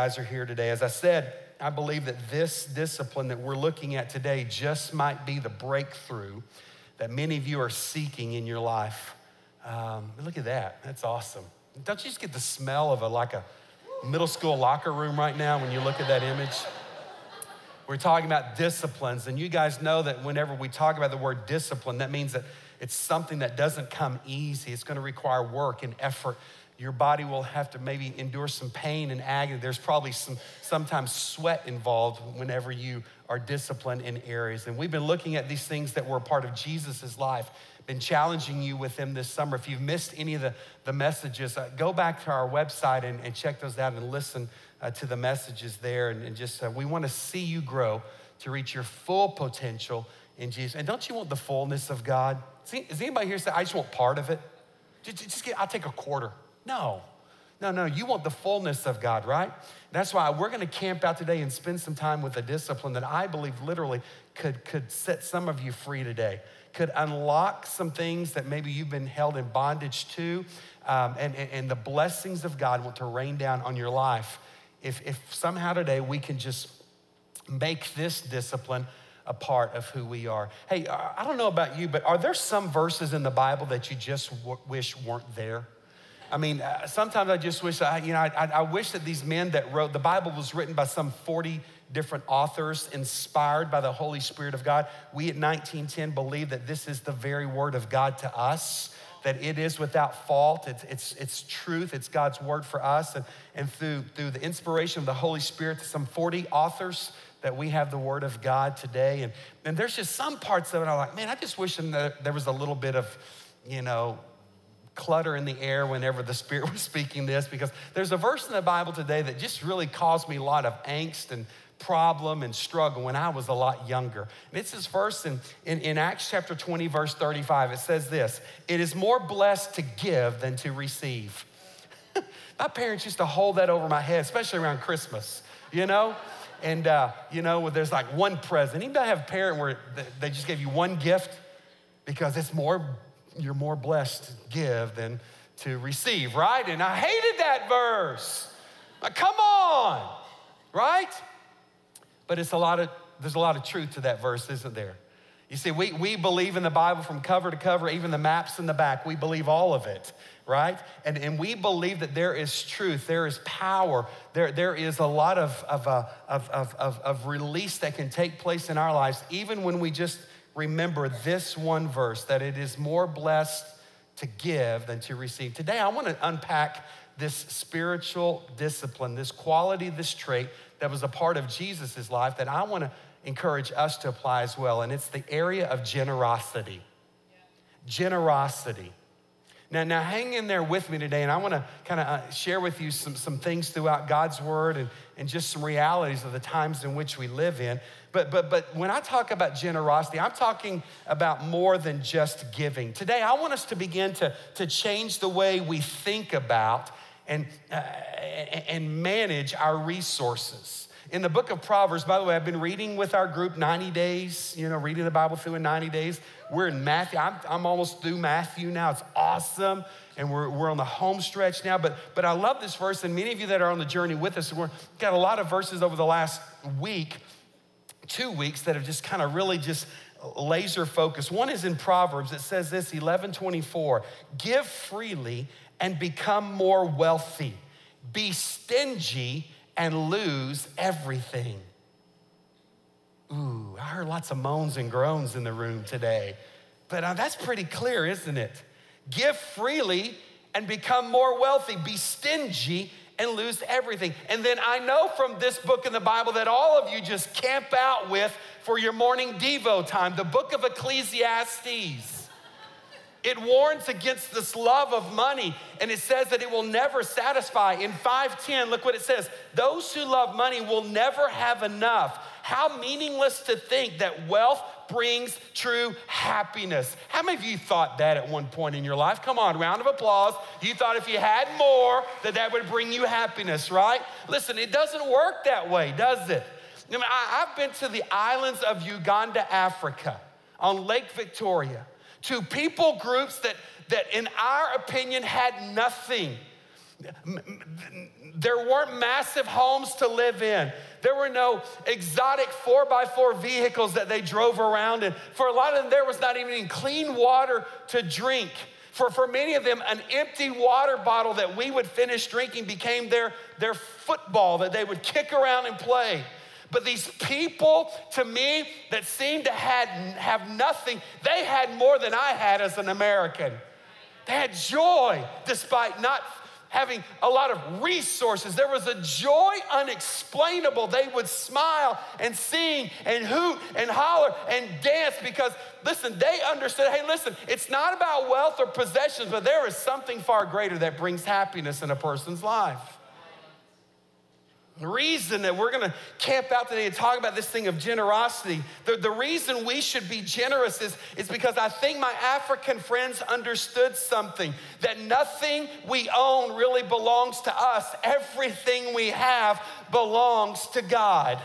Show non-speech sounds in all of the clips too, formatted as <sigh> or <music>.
guys are here today. As I said, I believe that this discipline that we're looking at today just might be the breakthrough that many of you are seeking in your life. Um, look at that. That's awesome. Don't you just get the smell of a, like a middle school locker room right now when you look at that image? We're talking about disciplines, and you guys know that whenever we talk about the word discipline, that means that it's something that doesn't come easy. It's going to require work and effort. Your body will have to maybe endure some pain and agony. There's probably some sometimes sweat involved whenever you are disciplined in areas. And we've been looking at these things that were a part of Jesus' life, been challenging you with them this summer. If you've missed any of the, the messages, uh, go back to our website and, and check those out and listen uh, to the messages there. And, and just, uh, we want to see you grow to reach your full potential in Jesus. And don't you want the fullness of God? Is anybody here say, I just want part of it? Just, just get, I'll take a quarter. No. No, no, you want the fullness of God, right? That's why we're going to camp out today and spend some time with a discipline that I believe literally could, could set some of you free today, could unlock some things that maybe you've been held in bondage to, um, and, and the blessings of God want to rain down on your life if, if somehow today we can just make this discipline a part of who we are. Hey, I don't know about you, but are there some verses in the Bible that you just w- wish weren't there? I mean, uh, sometimes I just wish, I, you know, I, I wish that these men that wrote, the Bible was written by some 40 different authors inspired by the Holy Spirit of God. We at 1910 believe that this is the very word of God to us that it is without fault. It's, it's, it's truth. It's God's word for us. And, and through, through the inspiration of the Holy Spirit, to some 40 authors that we have the word of God today. And, and there's just some parts of it I'm like, man, I just wish there was a little bit of, you know, clutter in the air whenever the Spirit <laughs> was speaking this because there's a verse in the Bible today that just really caused me a lot of angst and problem and struggle when I was a lot younger. And it's this verse in, in, in, Acts chapter 20, verse 35. It says this It is more blessed to give than to receive. <laughs> my parents used to hold that over my head, especially around Christmas, you know? And, uh, you know, there's like one present. Anybody have a parent where they just gave you one gift? Because it's more, you're more blessed to give than to receive, right? And I hated that verse. Like, come on, right? But it's a lot of, there's a lot of truth to that verse, isn't there? You see, we, we believe in the Bible from cover to cover, even the maps in the back. We believe all of it, right? And, and we believe that there is truth, there is power, there, there is a lot of, of, uh, of, of, of, of release that can take place in our lives, even when we just remember this one verse that it is more blessed to give than to receive. Today, I want to unpack this spiritual discipline, this quality, this trait that was a part of Jesus' life that I want to encourage us to apply as well. And it's the area of generosity. Generosity. Now, now, hang in there with me today, and I want to kind of uh, share with you some, some things throughout God's Word and, and just some realities of the times in which we live in. But, but, but when I talk about generosity, I'm talking about more than just giving. Today, I want us to begin to, to change the way we think about and, uh, and manage our resources. In the book of Proverbs, by the way, I've been reading with our group 90 days, you know, reading the Bible through in 90 days. We're in Matthew. I'm, I'm almost through Matthew now. It's awesome. And we're, we're on the home stretch now. But, but I love this verse. And many of you that are on the journey with us, we've got a lot of verses over the last week, two weeks, that have just kind of really just laser focused. One is in Proverbs. It says this 1124 Give freely and become more wealthy. Be stingy and lose everything. Ooh, I heard lots of moans and groans in the room today. But uh, that's pretty clear, isn't it? Give freely and become more wealthy. Be stingy and lose everything. And then I know from this book in the Bible that all of you just camp out with for your morning Devo time, the book of Ecclesiastes. It warns against this love of money and it says that it will never satisfy. In 510, look what it says those who love money will never have enough. How meaningless to think that wealth brings true happiness. How many of you thought that at one point in your life? Come on, round of applause. You thought if you had more, that that would bring you happiness, right? Listen, it doesn't work that way, does it? I mean, I've been to the islands of Uganda, Africa, on Lake Victoria to people groups that, that, in our opinion, had nothing. There weren't massive homes to live in. There were no exotic four by four vehicles that they drove around in. For a lot of them, there was not even clean water to drink. For, for many of them, an empty water bottle that we would finish drinking became their, their football that they would kick around and play. But these people, to me, that seemed to had, have nothing, they had more than I had as an American. They had joy despite not having a lot of resources. There was a joy unexplainable. They would smile and sing and hoot and holler and dance because, listen, they understood hey, listen, it's not about wealth or possessions, but there is something far greater that brings happiness in a person's life. The reason that we're gonna camp out today and talk about this thing of generosity, the, the reason we should be generous is, is because I think my African friends understood something that nothing we own really belongs to us, everything we have belongs to God.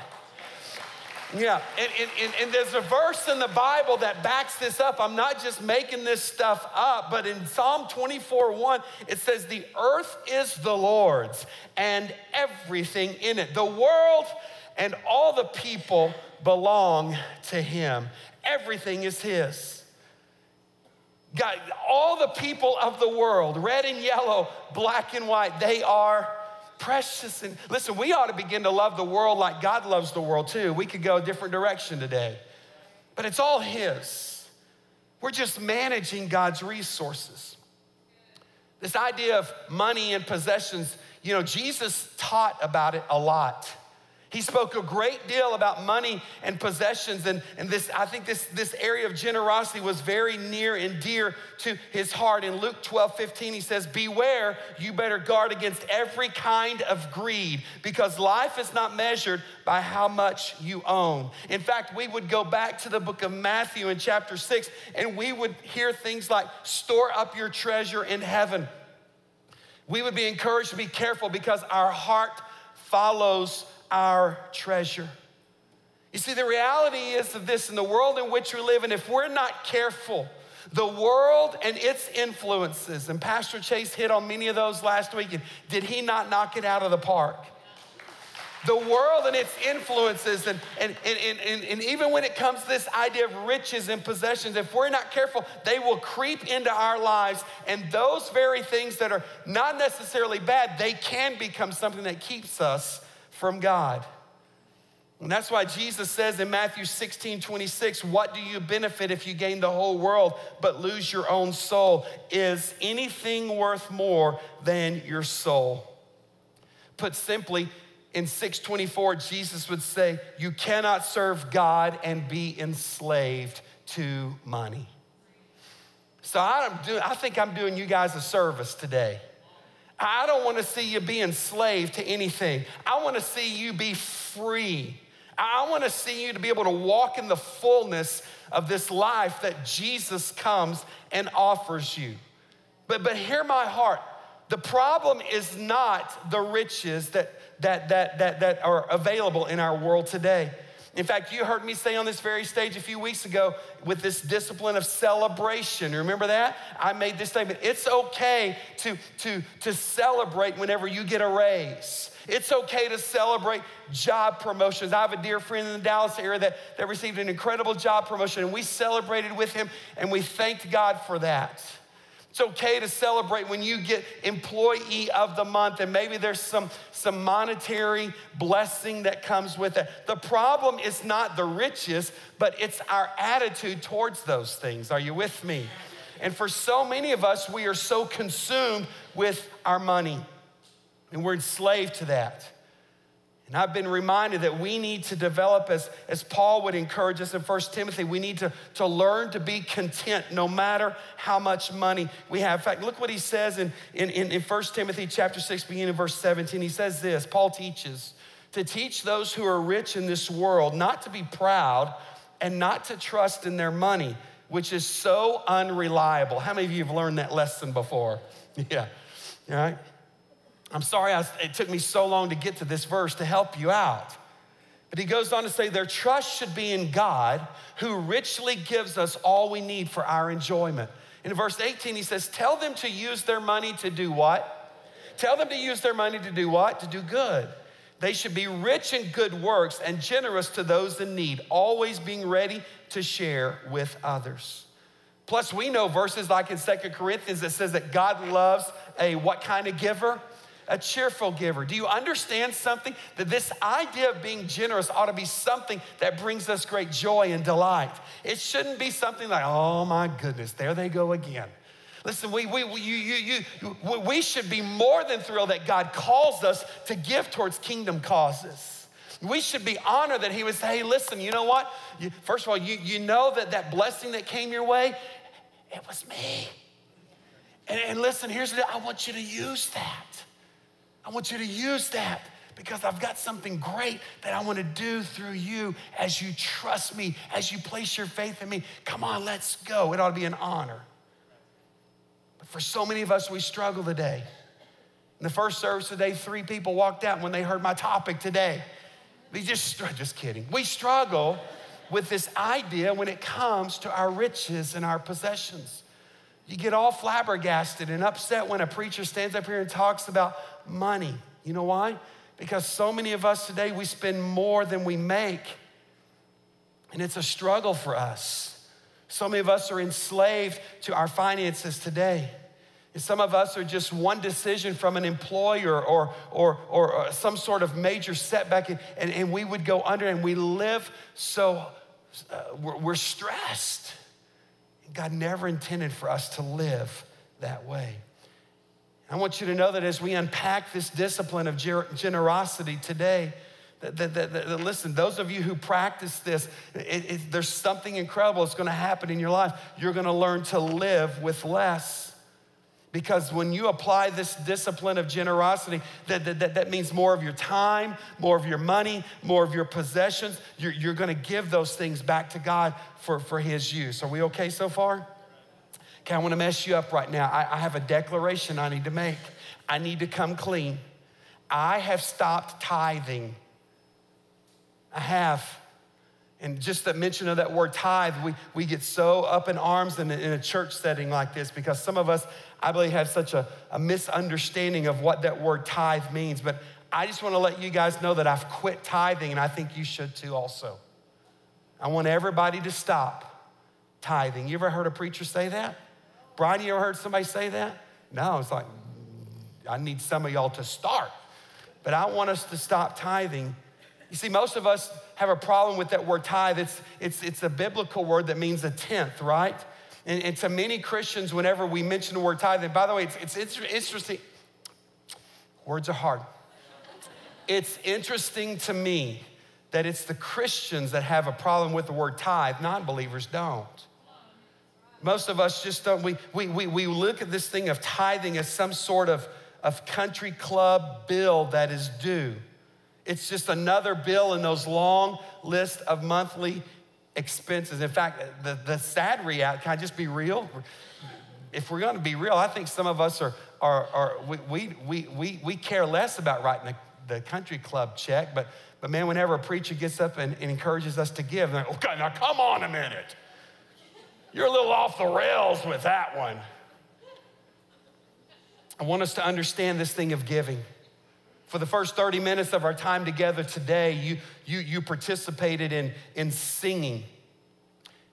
Yeah, and, and, and, there's a verse in the Bible that backs this up. I'm not just making this stuff up, but in Psalm 24 1, it says, The earth is the Lord's and everything in it. The world and all the people belong to Him, everything is His. God, all the people of the world, red and yellow, black and white, they are precious. And listen, we ought to begin to love the world like God loves the world too. We could go a different direction today, but it's all His. We're just managing God's resources. This idea of money and possessions, you know, Jesus taught about it a lot. He spoke a great deal about money and possessions, and, and this, I think this, this area of generosity was very near and dear to his heart. In Luke 12, 15, he says, Beware, you better guard against every kind of greed, because life is not measured by how much you own. In fact, we would go back to the book of Matthew in chapter 6, and we would hear things like, Store up your treasure in heaven. We would be encouraged to be careful because our heart follows our treasure. You see, the reality is of this in the world in which we live, and if we're not careful, the world and its influences, and Pastor Chase hit on many of those last week, and did he not knock it out of the park? The world and its influences, and, and, and, and, and even when it comes to this idea of riches and possessions, if we're not careful, they will creep into our lives. And those very things that are not necessarily bad, they can become something that keeps us from God. And that's why Jesus says in Matthew 16, 26, What do you benefit if you gain the whole world but lose your own soul? Is anything worth more than your soul? Put simply, in 624, Jesus would say, You cannot serve God and be enslaved to money. So I'm doing, I think I'm doing you guys a service today. I don't want to see you be enslaved to anything. I want to see you be free. I want to see you to be able to walk in the fullness of this life that Jesus comes and offers you. But, but hear my heart. The problem is not the riches that, that, that, that, that are available in our world today. In fact, you heard me say on this very stage a few weeks ago with this discipline of celebration. Remember that? I made this statement. It's okay to, to, to celebrate whenever you get a raise. It's okay to celebrate job promotions. I have a dear friend in the Dallas area that, that received an incredible job promotion, and we celebrated with him and we thanked God for that. It's okay to celebrate when you get employee of the month and maybe there's some, some monetary blessing that comes with it. The problem is not the riches, but it's our attitude towards those things. Are you with me? And for so many of us, we are so consumed with our money and we're enslaved to that. And I've been reminded that we need to develop, as, as Paul would encourage us in 1 Timothy, we need to, to learn to be content no matter how much money we have. In fact, look what he says in, in, in 1 Timothy chapter 6, beginning in verse 17. He says this Paul teaches to teach those who are rich in this world not to be proud and not to trust in their money, which is so unreliable. How many of you have learned that lesson before? <laughs> Yeah, all right. I'm sorry I, it took me so long to get to this verse to help you out. But he goes on to say, Their trust should be in God, who richly gives us all we need for our enjoyment. In verse 18, he says, Tell them to use their money to do what? Tell them to use their money to do what? To do good. They should be rich in good works and generous to those in need, always being ready to share with others. Plus, we know verses like in Second Corinthians that says that God loves a what kind of giver? A cheerful giver. Do you understand something? That this idea of being generous ought to be something that brings us great joy and delight. It shouldn't be something like, oh my goodness, there they go again. Listen, we, we, we, you, you, you, we should be more than thrilled that God calls us to give towards kingdom causes. We should be honored that He would say, hey, listen, you know what? First of all, you, you know that that blessing that came your way, it was me. And, and listen, here's the I want you to use that. I want you to use that because I've got something great that I want to do through you as you trust me, as you place your faith in me. Come on, let's go. It ought to be an honor. But for so many of us, we struggle today. In the first service today, three people walked out when they heard my topic today. We just, just kidding. We struggle with this idea when it comes to our riches and our possessions. You get all flabbergasted and upset when a preacher stands up here and talks about money. You know why? Because so many of us today, we spend more than we make. And it's a struggle for us. So many of us are enslaved to our finances today. And some of us are just one decision from an employer or, or, or uh, some sort of major setback, and, and, and we would go under and we live so, uh, we're, we're stressed. God never intended for us to live that way. I want you to know that as we unpack this discipline of generosity today, that, that, that, that, listen, those of you who practice this, it, it, there's something incredible that's going to happen in your life. You're going to learn to live with less. Because when you apply this discipline of generosity, that, that, that, means more of your time, more of your money, more of your possessions. You're, you're going to give those things back to God for, for His use. Are we okay so far? Okay, I want to mess you up right now. I, I have a declaration I need to make. I need to come clean. I have stopped tithing I have. And just the mention of that word tithe, we, we get so up in arms in a, in a church setting like this because some of us, I believe, have such a, a misunderstanding of what that word tithe means. But I just want to let you guys know that I've quit tithing, and I think you should too also. I want everybody to stop tithing. You ever heard a preacher say that? Brian, you ever heard somebody say that? No, it's like, I need some of y'all to start. But I want us to stop tithing you see, most of us have a problem with that word tithe. It's, it's, it's a biblical word that means a tenth, right? And, and to many Christians, whenever we mention the word tithe, and by the way, it's, it's interesting. Words are hard. It's interesting to me that it's the Christians that have a problem with the word tithe, non believers don't. Most of us just don't. We, we, we, we look at this thing of tithing as some sort of, of country club bill that is due. It's just another bill in those long list of monthly expenses. In fact, the, the sad reality, can I just be real? If we're gonna be real, I think some of us are, are, are we, we, we, we care less about writing the, the country club check, but, but man, whenever a preacher gets up and, and encourages us to give, like, okay, now come on a minute. You're a little off the rails with that one. I want us to understand this thing of giving. For the first 30 minutes of our time together today, you, you, you participated in, in singing.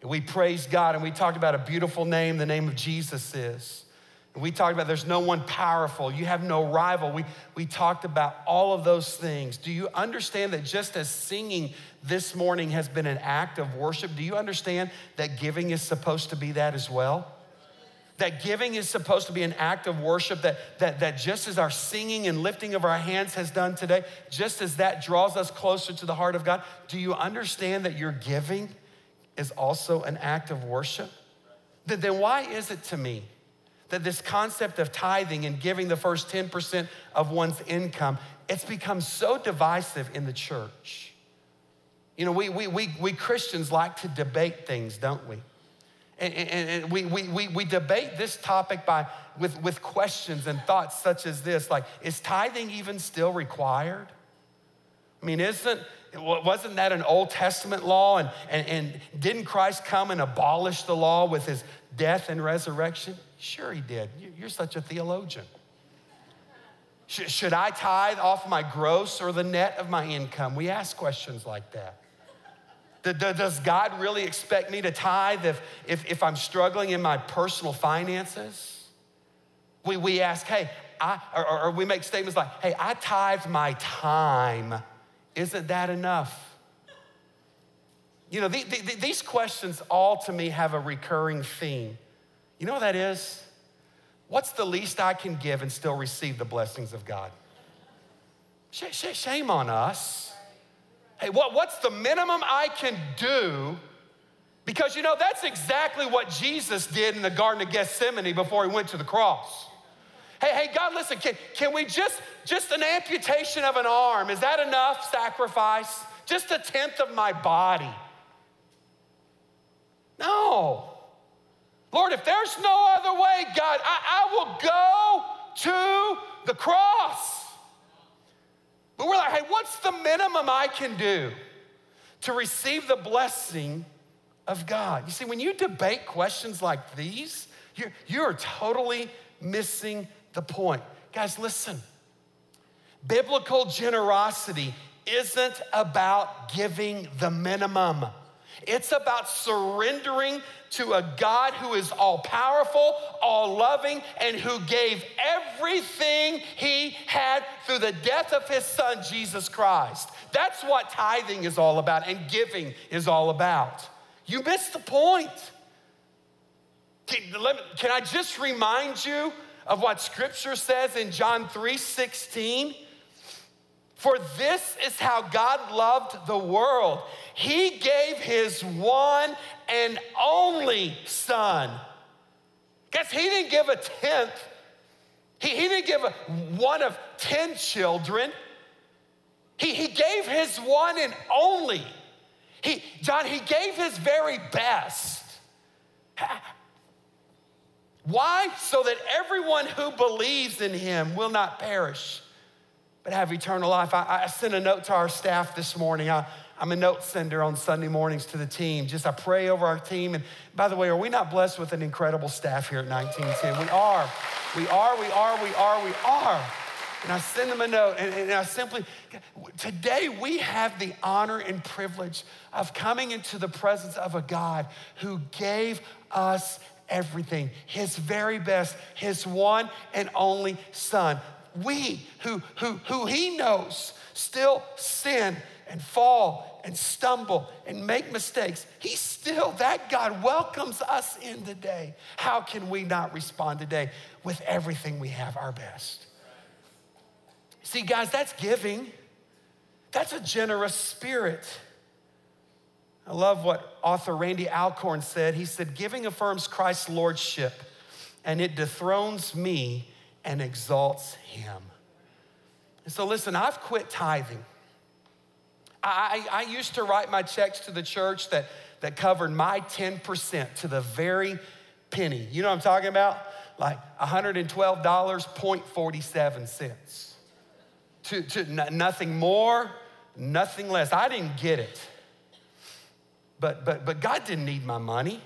And we praised God and we talked about a beautiful name, the name of Jesus is. And we talked about there's no one powerful, you have no rival. We, we talked about all of those things. Do you understand that just as singing this morning has been an act of worship, do you understand that giving is supposed to be that as well? that giving is supposed to be an act of worship, that, that, that just as our singing and lifting of our hands has done today, just as that draws us closer to the heart of God, do you understand that your giving is also an act of worship? Then why is it to me that this concept of tithing and giving the first 10% of one's income, it's become so divisive in the church? You know, we, we, we, we Christians like to debate things, don't we? And, and, and, we, we, we, we debate this topic by, with, with questions and thoughts such as this like, is tithing even still required? I mean, isn't, wasn't that an Old Testament law? And, and, and didn't Christ come and abolish the law with his death and resurrection? Sure, he did. You're such a theologian. Should I tithe off my gross or the net of my income? We ask questions like that. Does God really expect me to tithe if, if, if I'm struggling in my personal finances? We, we ask, hey, I, or, or we make statements like, hey, I tithe my time. Isn't that enough? You know, the, the, these questions all to me have a recurring theme. You know what that is? What's the least I can give and still receive the blessings of God? Shame on us. Hey, what, what's the minimum I can do? Because you know, that's exactly what Jesus did in the Garden of Gethsemane before he went to the cross. Hey, hey, God, listen, can, can we just, just an amputation of an arm, is that enough sacrifice? Just a tenth of my body. No. Lord, if there's no other way, God, I, I will go to the cross. But we're like, hey, what's the minimum I can do to receive the blessing of God? You see, when you debate questions like these, you're, you're totally missing the point. Guys, listen. Biblical generosity isn't about giving the minimum. It's about surrendering to a God who is all powerful, all loving, and who gave everything he had through the death of his son, Jesus Christ. That's what tithing is all about and giving is all about. You missed the point. Can, can I just remind you of what scripture says in John 3 16? For this is how God loved the world. He gave his one and only son. Guess he didn't give a tenth. He, he didn't give a, one of 10 children. He, he gave his one and only. He, John, he gave his very best. Why? So that everyone who believes in him will not perish, but have eternal life. I, I sent a note to our staff this morning. I, I'm a note sender on Sunday mornings to the team. Just I pray over our team. And by the way, are we not blessed with an incredible staff here at 1910? We are. We are, we are, we are, we are. And I send them a note, and, and, I simply, today we have the honor and privilege of coming into the presence of a God who gave us everything, his very best, his one and only Son we who, who, who he knows still sin and fall and stumble and make mistakes, he still, that God welcomes us in today. How can we not respond today with everything we have our best? See, guys, that's giving. That's a generous spirit. I love what author Randy Alcorn said. He said, Giving affirms Christ's lordship and it dethrones me and exalts him. And so, listen, I've quit tithing. I, I, used to write my checks to the church that, that covered my 10% to the very penny. You know what I'm talking about? Like $112.47. To, to nothing more, nothing less. I didn't get it. But, but, but God didn't need my money.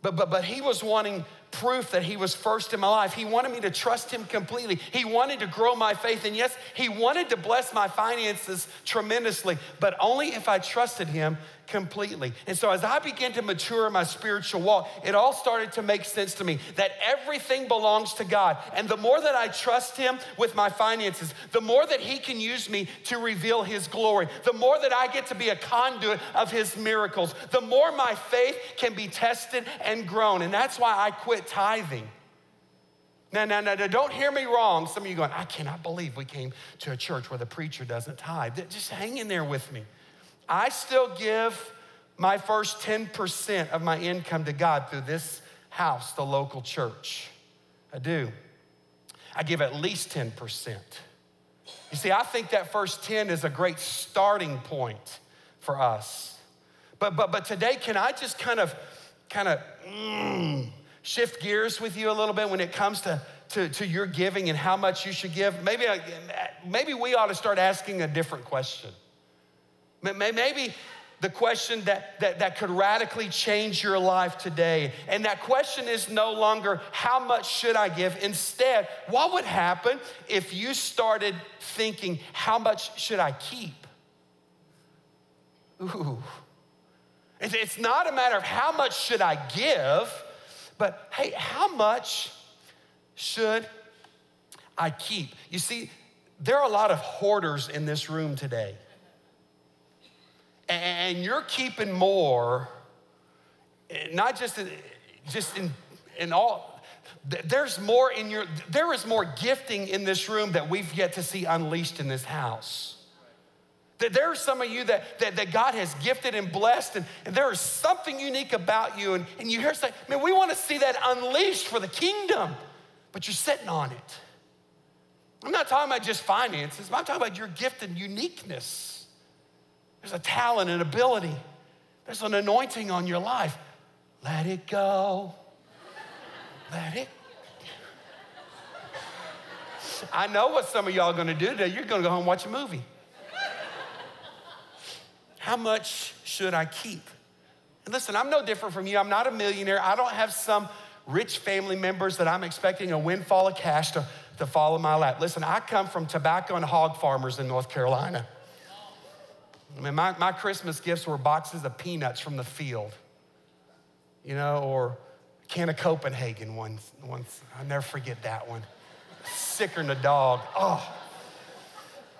But, but, but He was wanting proof that he was first in my life. He wanted me to trust him completely. He wanted to grow my faith. And yes, he wanted to bless my finances tremendously, but only if I trusted him completely. And so as I began to mature in my spiritual walk, it all started to make sense to me that everything belongs to God. And the more that I trust him with my finances, the more that he can use me to reveal his glory, the more that I get to be a conduit of his miracles, the more my faith can be tested and grown. And that's why I quit tithing. Now, now, now, don't hear me wrong. Some of you going, I cannot believe we came to a church where the preacher doesn't tithe. Just hang in there with me. I still give my first 10% of my income to God through this house, the local church. I do. I give at least 10%. You see, I think that first 10 is a great starting point for us. But but but today, can I just kind of kind of mm, shift gears with you a little bit when it comes to, to, to your giving and how much you should give? Maybe, maybe we ought to start asking a different question. Maybe, the question that, that, that could radically change your life today. And that question is no longer, how much should I give? Instead, what would happen if you started thinking, how much should I keep? Ooh. It's not a matter of how much should I give, but hey, how much should I keep? You see, there are a lot of hoarders in this room today and you're keeping more, not just in, just in, in all, there's more in your, there is more gifting in this room that we've yet to see unleashed in this house. That there are some of you that, that, that God has gifted and blessed, and, and, there is something unique about you. And, and you hear say, man, we want to see that unleashed for the kingdom, but you're sitting on it. I'm not talking about just finances, I'm talking about your gift and uniqueness. There's a talent and ability. There's an anointing on your life. Let it go. Let it. I know what some of y'all are going to do today. You're going to go home and watch a movie. How much should I keep? And listen, I'm no different from you. I'm not a millionaire. I don't have some rich family members that I'm expecting a windfall of cash to, to fall in my lap. Listen, I come from tobacco and hog farmers in North Carolina. I mean, my, my Christmas gifts were boxes of peanuts from the field, you know, or a can of Copenhagen once. once. I'll never forget that one. Sicker than a dog. Oh.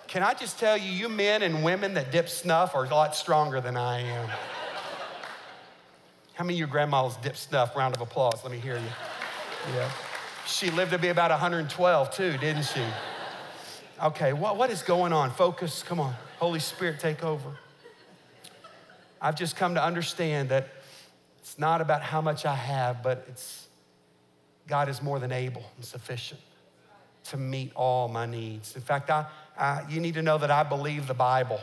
Can I just tell you, you men and women that dip snuff are a lot stronger than I am. How many of your grandmas dip snuff? Round of applause. Let me hear you. Yeah. She lived to be about 112 too, didn't she? Okay, what, what is going on? Focus, come on. Holy Spirit, take over. I've just come to understand that it's not about how much I have, but it's God is more than able and sufficient to meet all my needs. In fact, I, I you need to know that I believe the Bible.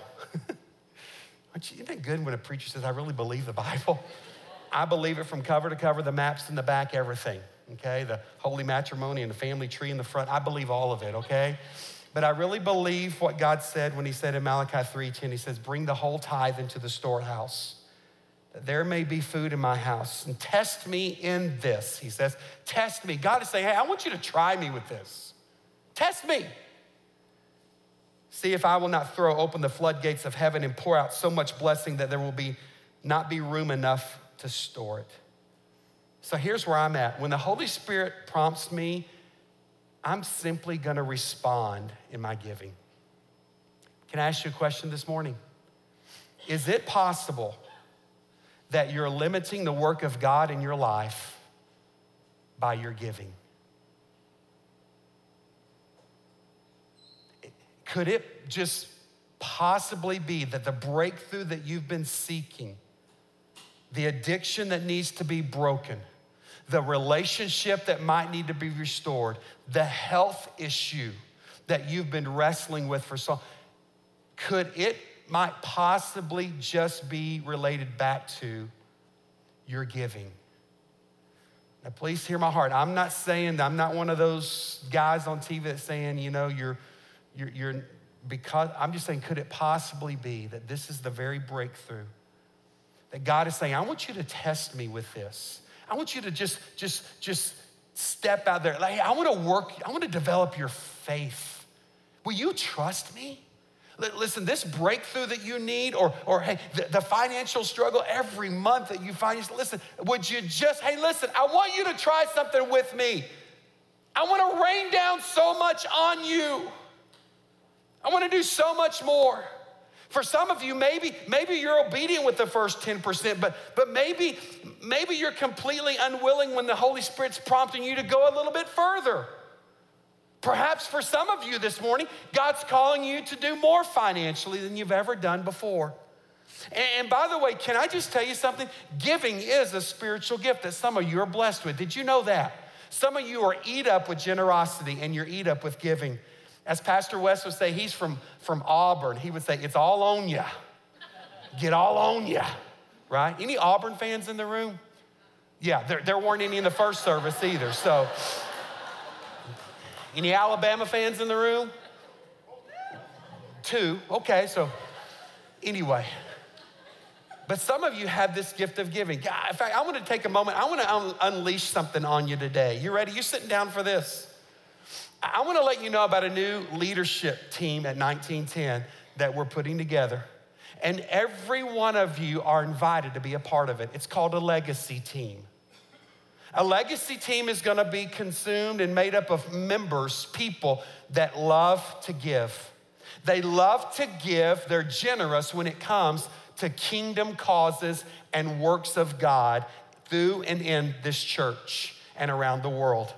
<laughs> Isn't it good when a preacher says, I really believe the Bible? <laughs> I believe it from cover to cover, the maps in the back, everything, okay? The holy matrimony and the family tree in the front. I believe all of it, okay? But I really believe what God said when He said in Malachi 3:10, He says, Bring the whole tithe into the storehouse, that there may be food in my house. And test me in this. He says, Test me. God is saying, Hey, I want you to try me with this. Test me. See if I will not throw open the floodgates of heaven and pour out so much blessing that there will be not be room enough to store it. So here's where I'm at. When the Holy Spirit prompts me I'm simply going to respond in my giving. Can I ask you a question this morning? Is it possible that you're limiting the work of God in your life by your giving? Could it just possibly be that the breakthrough that you've been seeking, the addiction that needs to be broken, the relationship that might need to be restored, the health issue that you've been wrestling with for so could it might possibly just be related back to your giving. Now, please hear my heart. I'm not saying, I'm not one of those guys on TV that's saying, you know, you're, you're, you're, because, I'm just saying, could it possibly be that this is the very breakthrough that God is saying, I want you to test me with this. I want you to just, just, just step out there. Like, I want to work, I want to develop your faith. Will you trust me? Listen, this breakthrough that you need, or, or hey, the, the financial struggle every month that you find, yourself, listen, would you just, hey, listen, I want you to try something with me. I want to rain down so much on you. I want to do so much more. For some of you, maybe, maybe you're obedient with the first 10%, but, but maybe, maybe you're completely unwilling when the Holy Spirit's prompting you to go a little bit further. Perhaps for some of you this morning, God's calling you to do more financially than you've ever done before. And by the way, can I just tell you something? Giving is a spiritual gift that some of you are blessed with. Did you know that? Some of you are eat up with generosity and you're eat up with giving. As Pastor West would say, he's from, from Auburn. He would say, It's all on ya. Get all on ya, right? Any Auburn fans in the room? Yeah, there, there weren't any in the first service either. So, any Alabama fans in the room? Two. Okay, so anyway, But some of you have this gift of giving. In fact, I want to take a moment. I want to un- unleash something on you today. You ready? You sitting down for this? I want to let you know about a new leadership team at 1910 that we're putting together. And every one of you are invited to be a part of it. It's called a legacy team. A legacy team is going to be consumed and made up of members, people that love to give. They love to give, they're generous when it comes to kingdom causes and works of God through and in this church and around the world.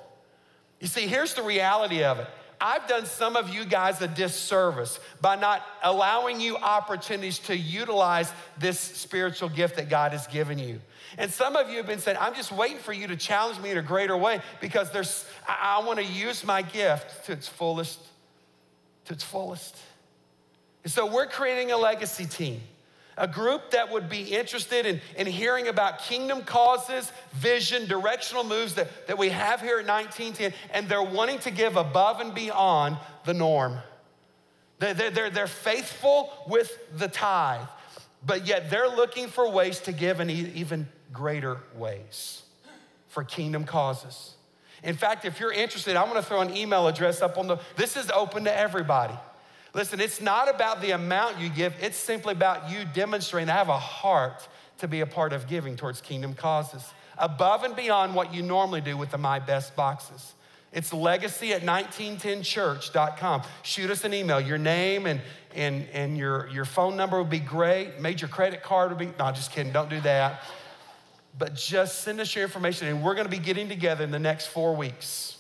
You see, here's the reality of it. I've done some of you guys a disservice by not allowing you opportunities to utilize this spiritual gift that God has given you. And some of you have been saying, I'm just waiting for you to challenge me in a greater way because there's, I, I want to use my gift to its fullest, to its fullest. And so we're creating a legacy team a group that would be interested in, in hearing about kingdom causes, vision, directional moves that, that we have here at 1910, and they're wanting to give above and beyond the norm. They're, they're, they're faithful with the tithe, but yet they're looking for ways to give in even greater ways for kingdom causes. In fact, if you're interested, I'm gonna throw an email address up on the, this is open to everybody. Listen, it's not about the amount you give, it's simply about you demonstrating I have a heart to be a part of giving towards kingdom causes, above and beyond what you normally do with the My Best boxes. It's legacy at 1910church.com. Shoot us an email. Your name and, and, and your, your phone number would be great. Major credit card would be, no, just kidding, don't do that but just send us your information. And we're going to be getting together in the next four weeks.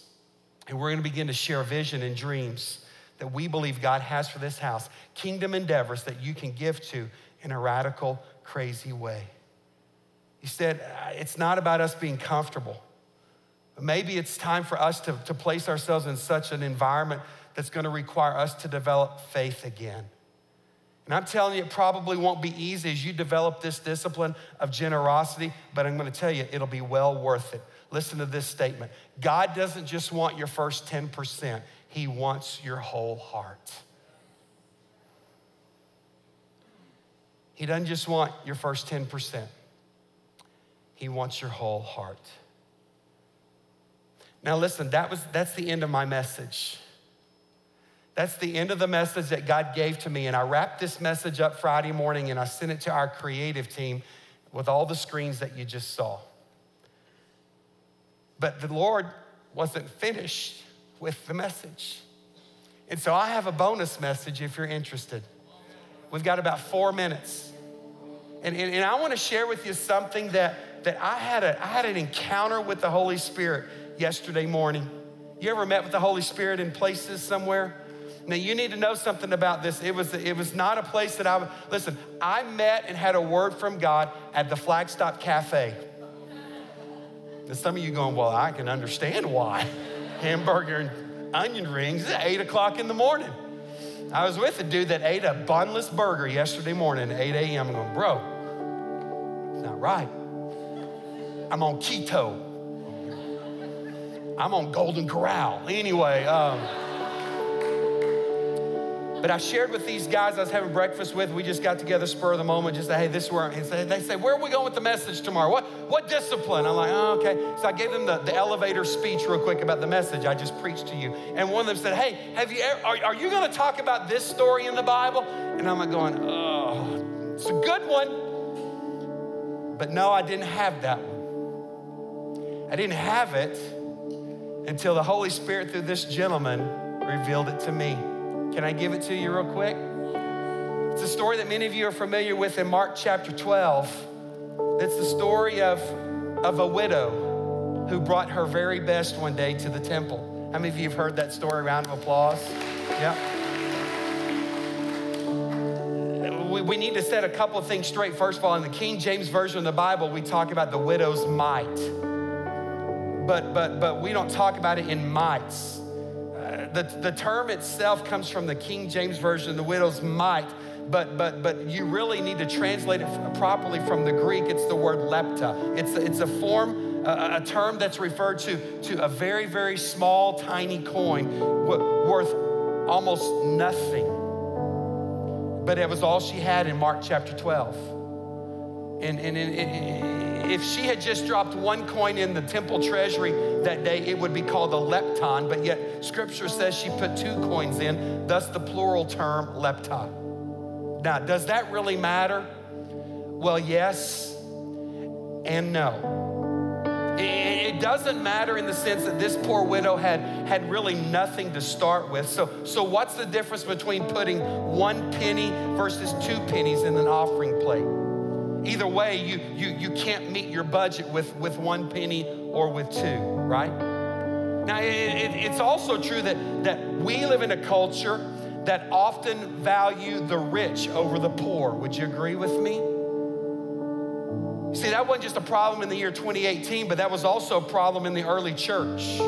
And we're going to begin to share vision and dreams that we believe God has for this house, kingdom endeavors that you can give to in a radical, crazy way. He said, uh, It's not about us being comfortable. Maybe it's time for us to, to place ourselves in such an environment that's going to require us to develop faith again. And I'm telling you, it probably won't be easy as you develop this discipline of generosity, but I'm going to tell you, it'll be well worth it. Listen to this statement God doesn't just want your first 10%, He wants your whole heart. He doesn't just want your first 10%, He wants your whole heart. Now, listen, that was, that's the end of my message. That's the end of the message that God gave to me. And I wrapped this message up Friday morning and I sent it to our creative team with all the screens that you just saw. But the Lord wasn't finished with the message. And so I have a bonus message if you're interested. We've got about four minutes. And, and, and I want to share with you something that, that I, had a, I had an encounter with the Holy Spirit yesterday morning. You ever met with the Holy Spirit in places somewhere? Now you need to know something about this. It was it was not a place that I listen. I met and had a word from God at the Flagstop Cafe. And some of you going, well, I can understand why. <laughs> Hamburger and onion rings at eight o'clock in the morning. I was with a dude that ate a bunless burger yesterday morning at 8 a.m. I'm going, bro, it's not right. I'm on keto. I'm on Golden Corral. Anyway, um, but I shared with these guys I was having breakfast with. We just got together, spur of the moment, just say, hey, this is where. And they say, where are we going with the message tomorrow? What, what discipline? I'm like, oh, okay. So I gave them the, the elevator speech real quick about the message I just preached to you. And one of them said, hey, have you ever, are, are you going to talk about this story in the Bible? And I'm like going, oh, it's a good one. But no, I didn't have that one. I didn't have it until the Holy Spirit, through this gentleman, revealed it to me. Can I give it to you real quick? It's a story that many of you are familiar with in Mark chapter 12. It's the story of, of a widow who brought her very best one day to the temple. How many of you have heard that story? Round of applause. Yeah. We, we need to set a couple of things straight. First of all, in the King James Version of the Bible, we talk about the widow's mite. But, but, but we don't talk about it in mites the, the term itself comes from the King James Version, the widow's mite, but, but, but you really need to translate it properly from the Greek. It's the word lepta. It's, it's a form, a, a term that's referred to, to a very, very small, tiny coin worth almost nothing. But it was all she had in Mark chapter 12. And, and, and if she had just dropped one coin in the temple treasury that day, it would be called a lepton, but yet scripture says she put two coins in, thus the plural term lepta. Now, does that really matter? Well, yes and no. It doesn't matter in the sense that this poor widow had, had really nothing to start with. So, so, what's the difference between putting one penny versus two pennies in an offering plate? Either way, you, you, you can't meet your budget with, with one penny or with two, right? Now, it, it, it's also true that, that we live in a culture that often value the rich over the poor. Would you agree with me? See, that wasn't just a problem in the year 2018, but that was also a problem in the early church.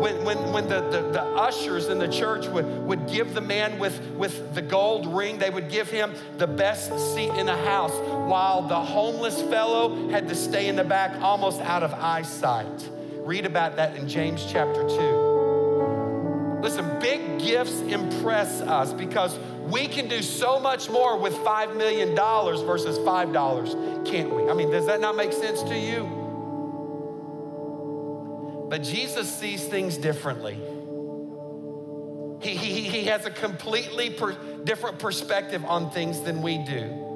When, when, when the, the, the, ushers in the church would, would give the man with, with the gold ring, they would give him the best seat in the house, while the homeless fellow had to stay in the back almost out of eyesight. Read about that in James chapter 2. Listen, big gifts impress us because we can do so much more with $5 million versus $5, can't we? I mean, does that not make sense to you? But Jesus sees things differently. He, he, he has a completely per, different perspective on things than we do.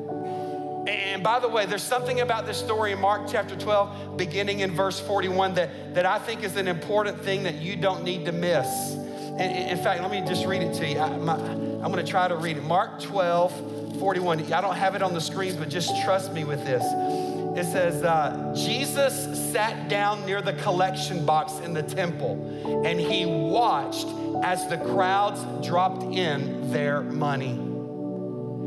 And by the way, there's something about this story in Mark chapter 12, beginning in verse 41, that, that I think is an important thing that you don't need to miss. And in fact, let me just read it to you. I, I'm going to try to read it. Mark 12, 41. I don't have it on the screens, but just trust me with this. It says, uh, Jesus sat down near the collection box in the temple and he watched as the crowds dropped in their money.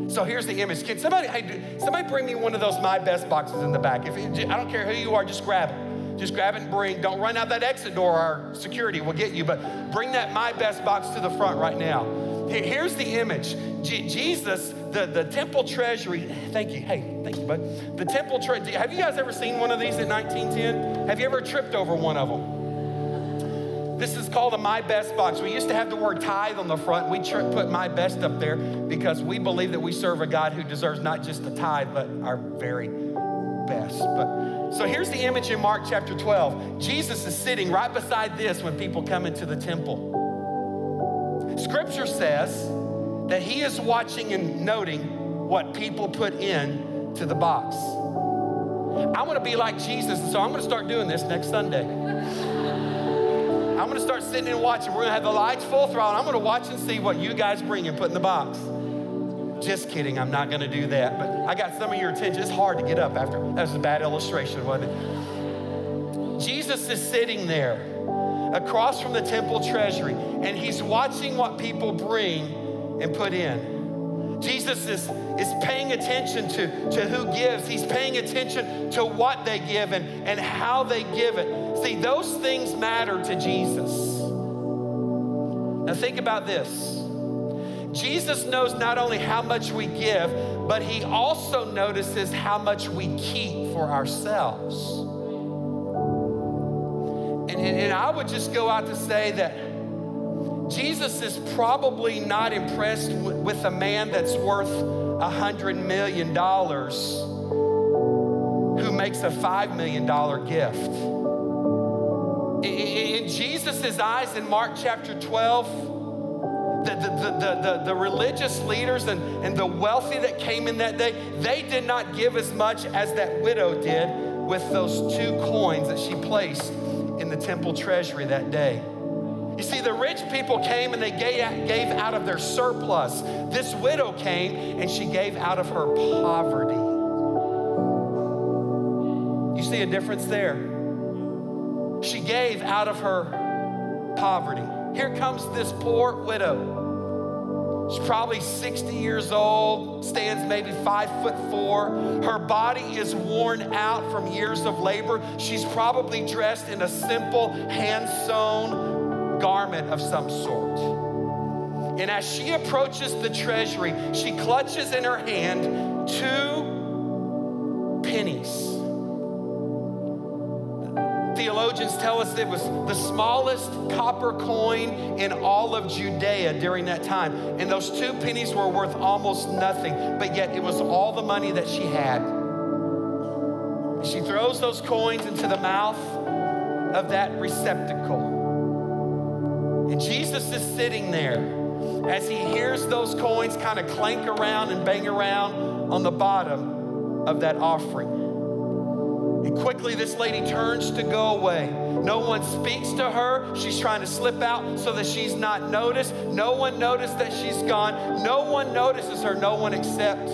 So here's the image. Can somebody, hey, somebody bring me one of those My Best boxes in the back? If it, I don't care who you are, just grab it. Just grab it and bring. Don't run out that exit door. Our security will get you. But bring that My Best box to the front right now. Here's the image. Jesus, the, the temple treasury. Thank you. Hey, thank you, bud. The temple treasury. Have you guys ever seen one of these in 1910? Have you ever tripped over one of them? This is called a My Best box. We used to have the word tithe on the front. We put My Best up there because we believe that we serve a God who deserves not just a tithe, but our very best. But so here's the image in Mark chapter 12. Jesus is sitting right beside this when people come into the temple. Scripture says that he is watching and noting what people put in to the box. I want to be like Jesus, and so I'm going to start doing this next Sunday. I'm going to start sitting and watching. We're going to have the lights full throttle. I'm going to watch and see what you guys bring and put in the box. Just kidding, I'm not going to do that. But I got some of your attention. It's hard to get up after. That was a bad illustration, wasn't it? Jesus is sitting there across from the temple treasury, and he's watching what people bring and put in. Jesus is, is paying attention to, to who gives. He's paying attention to what they give and, and how they give it. See, those things matter to Jesus. Now, think about this Jesus knows not only how much we give, but he also notices how much we keep for ourselves. And, and, I would just go out to say that Jesus is probably not impressed with a man that's worth a hundred million dollars who makes a five million dollar gift. In, in Jesus' eyes, in Mark chapter 12, the, the, the, the, the religious leaders and, and the wealthy that came in that day, they did not give as much as that widow did with those two coins that she placed in the temple treasury that day. You see, the rich people came and they gave out of their surplus. This widow came and she gave out of her poverty. You see a difference there? She gave out of her poverty. Here comes this poor widow. She's probably 60 years old, stands maybe five foot four. Her body is worn out from years of labor. She's probably dressed in a simple, hand sewn garment of some sort. And as she approaches the treasury, she clutches in her hand two pennies theologians tell us it was the smallest copper coin in all of Judea during that time. And those two pennies were worth almost nothing, but yet it was all the money that she had. She throws those coins into the mouth of that receptacle. And Jesus is sitting there as he hears those coins kind of clank around and bang around on the bottom of that offering. And quickly, this lady turns to go away. No one speaks to her. She's trying to slip out so that she's not noticed. No one noticed that she's gone. No one notices her. No one except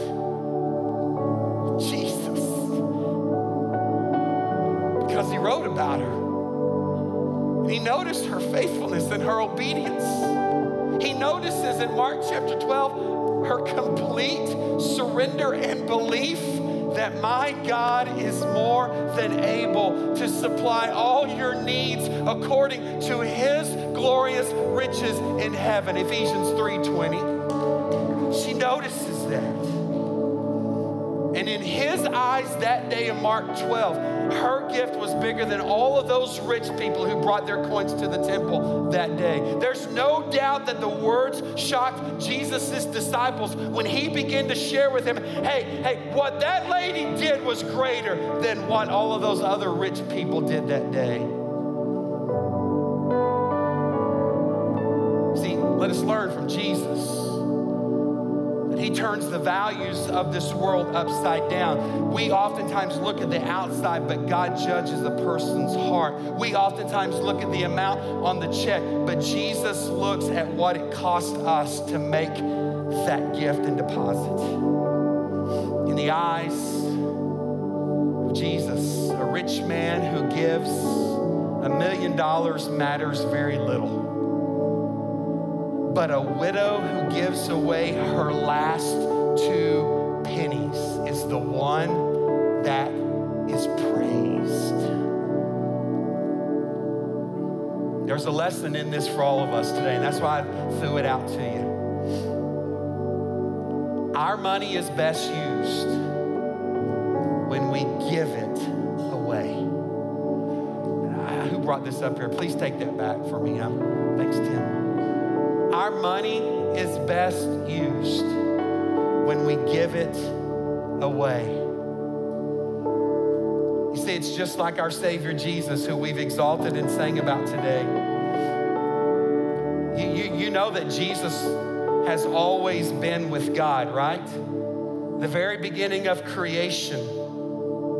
Jesus. Because he wrote about her. He noticed her faithfulness and her obedience. He notices in Mark chapter 12 her complete surrender and belief that my God is more than able to supply all your needs according to his glorious riches in heaven. Ephesians 3:20. She notices that. And in his eyes that day in Mark 12, her gift was bigger than all of those rich people who brought their coins to the temple that day. There's no doubt that the words shocked Jesus' disciples when he began to share with him, hey, hey, what that lady did was greater than what all of those other rich people did that day. See, let us learn from Jesus he turns the values of this world upside down. We oftentimes look at the outside, but God judges the person's heart. We oftentimes look at the amount on the check, but Jesus looks at what it cost us to make that gift and deposit. In the eyes of Jesus, a rich man who gives a million dollars matters very little but a widow who gives away her last two pennies is the one that is praised. There's a lesson in this for all of us today, and that's why I threw it out to you. Our money is best used when we give it away. Uh, who brought this up here? Please take that back for me. Thanks, Tim. Our money is best used when we give it away. You see, it's just like our Savior Jesus, who we've exalted and sang about today. You, you, you know that Jesus has always been with God, right? The very beginning of creation,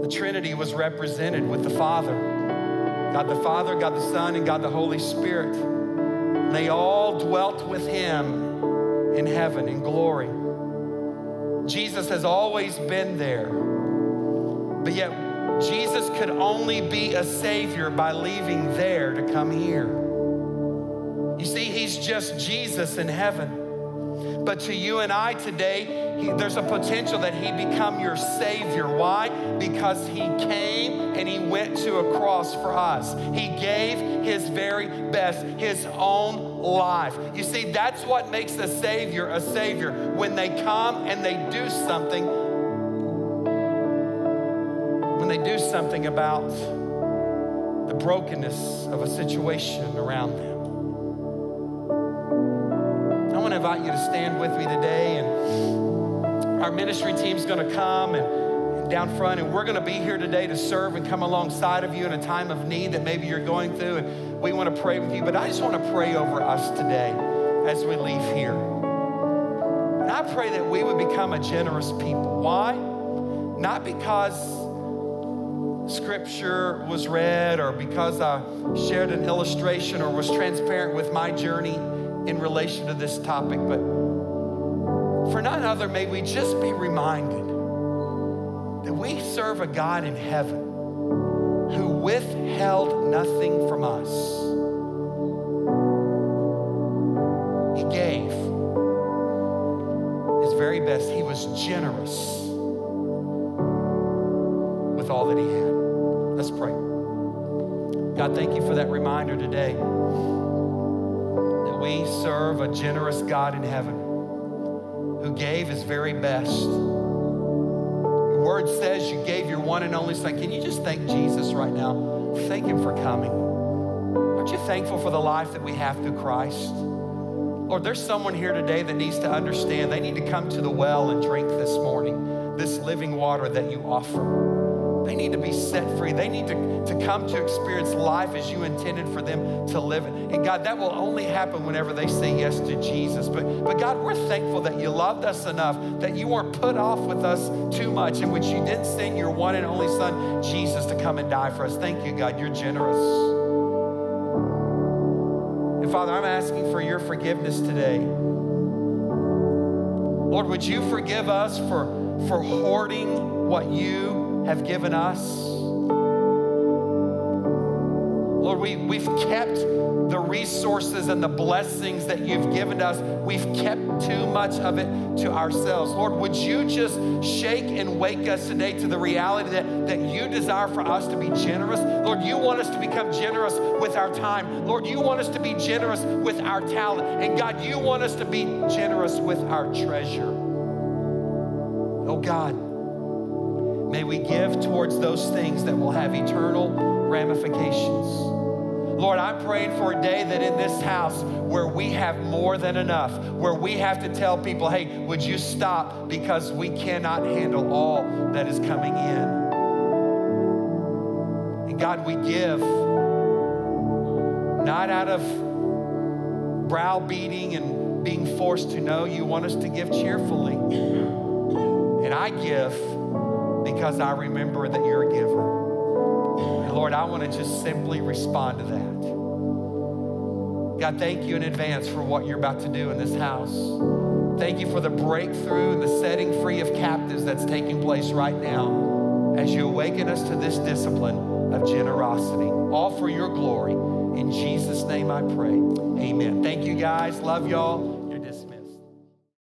the Trinity was represented with the Father God the Father, God the Son, and God the Holy Spirit. They all dwelt with him in heaven in glory. Jesus has always been there. But yet, Jesus could only be a Savior by leaving there to come here. You see, He's just Jesus in heaven. But to you and I today, he, there's a potential that He become your Savior. Why? Because He came and he went to a cross for us. He gave his very best, his own life. You see, that's what makes a Savior a Savior. When they come and they do something, when they do something about the brokenness of a situation around them. I want to invite you to stand with me today, and our ministry team's going to come and down front, and we're going to be here today to serve and come alongside of you in a time of need that maybe you're going through, and we want to pray with you. But I just want to pray over us today as we leave here. And I pray that we would become a generous people. Why? Not because scripture was read or because I shared an illustration or was transparent with my journey in relation to this topic, but for none other, may we just be reminded that we serve a God in heaven who withheld nothing from us. He gave his very best. He was generous with all that he had. Let's pray. God, thank you for that reminder today that we serve a generous God in heaven who gave his very best word says you gave your one and only son. Can you just thank Jesus right now? Thank him for coming. Aren't you thankful for the life that we have through Christ? Lord, there's someone here today that needs to understand they need to come to the well and drink this morning, this living water that you offer They need to be set free. They need to, to come to experience life as you intended for them to live it. And God, that will only happen whenever they say yes to Jesus. But, but God, we're thankful that you loved us enough, that you weren't put off with us too much, in which you didn't send your one and only Son, Jesus, to come and die for us. Thank you, God. You're generous. And Father, I'm asking for your forgiveness today. Lord, would you forgive us for, for hoarding what you have given us? Lord, we, we've kept the resources and the blessings that you've given us, we've kept too much of it to ourselves. Lord, would you just shake and wake us today to the reality that, that you desire for us to be generous? Lord, you want us to become generous with our time. Lord, you want us to be generous with our talent. And God, you want us to be generous with our treasure. Oh God, may we give towards those things that will have eternal ramifications. Lord, I'm praying for a day that in this house where we have more than enough, where we have to tell people, hey, would you stop because we cannot handle all that is coming in. And God, we give not out of browbeating and being forced to know. You want us to give cheerfully. And I give because I remember that you're a giver. And Lord, I want to just simply respond to that. God, thank you in advance for what you're about to do in this house. Thank you for the breakthrough and the setting free of captives that's taking place right now as you awaken us to this discipline of generosity, all for your glory. In Jesus' name I pray. Amen. Thank you guys. Love y'all.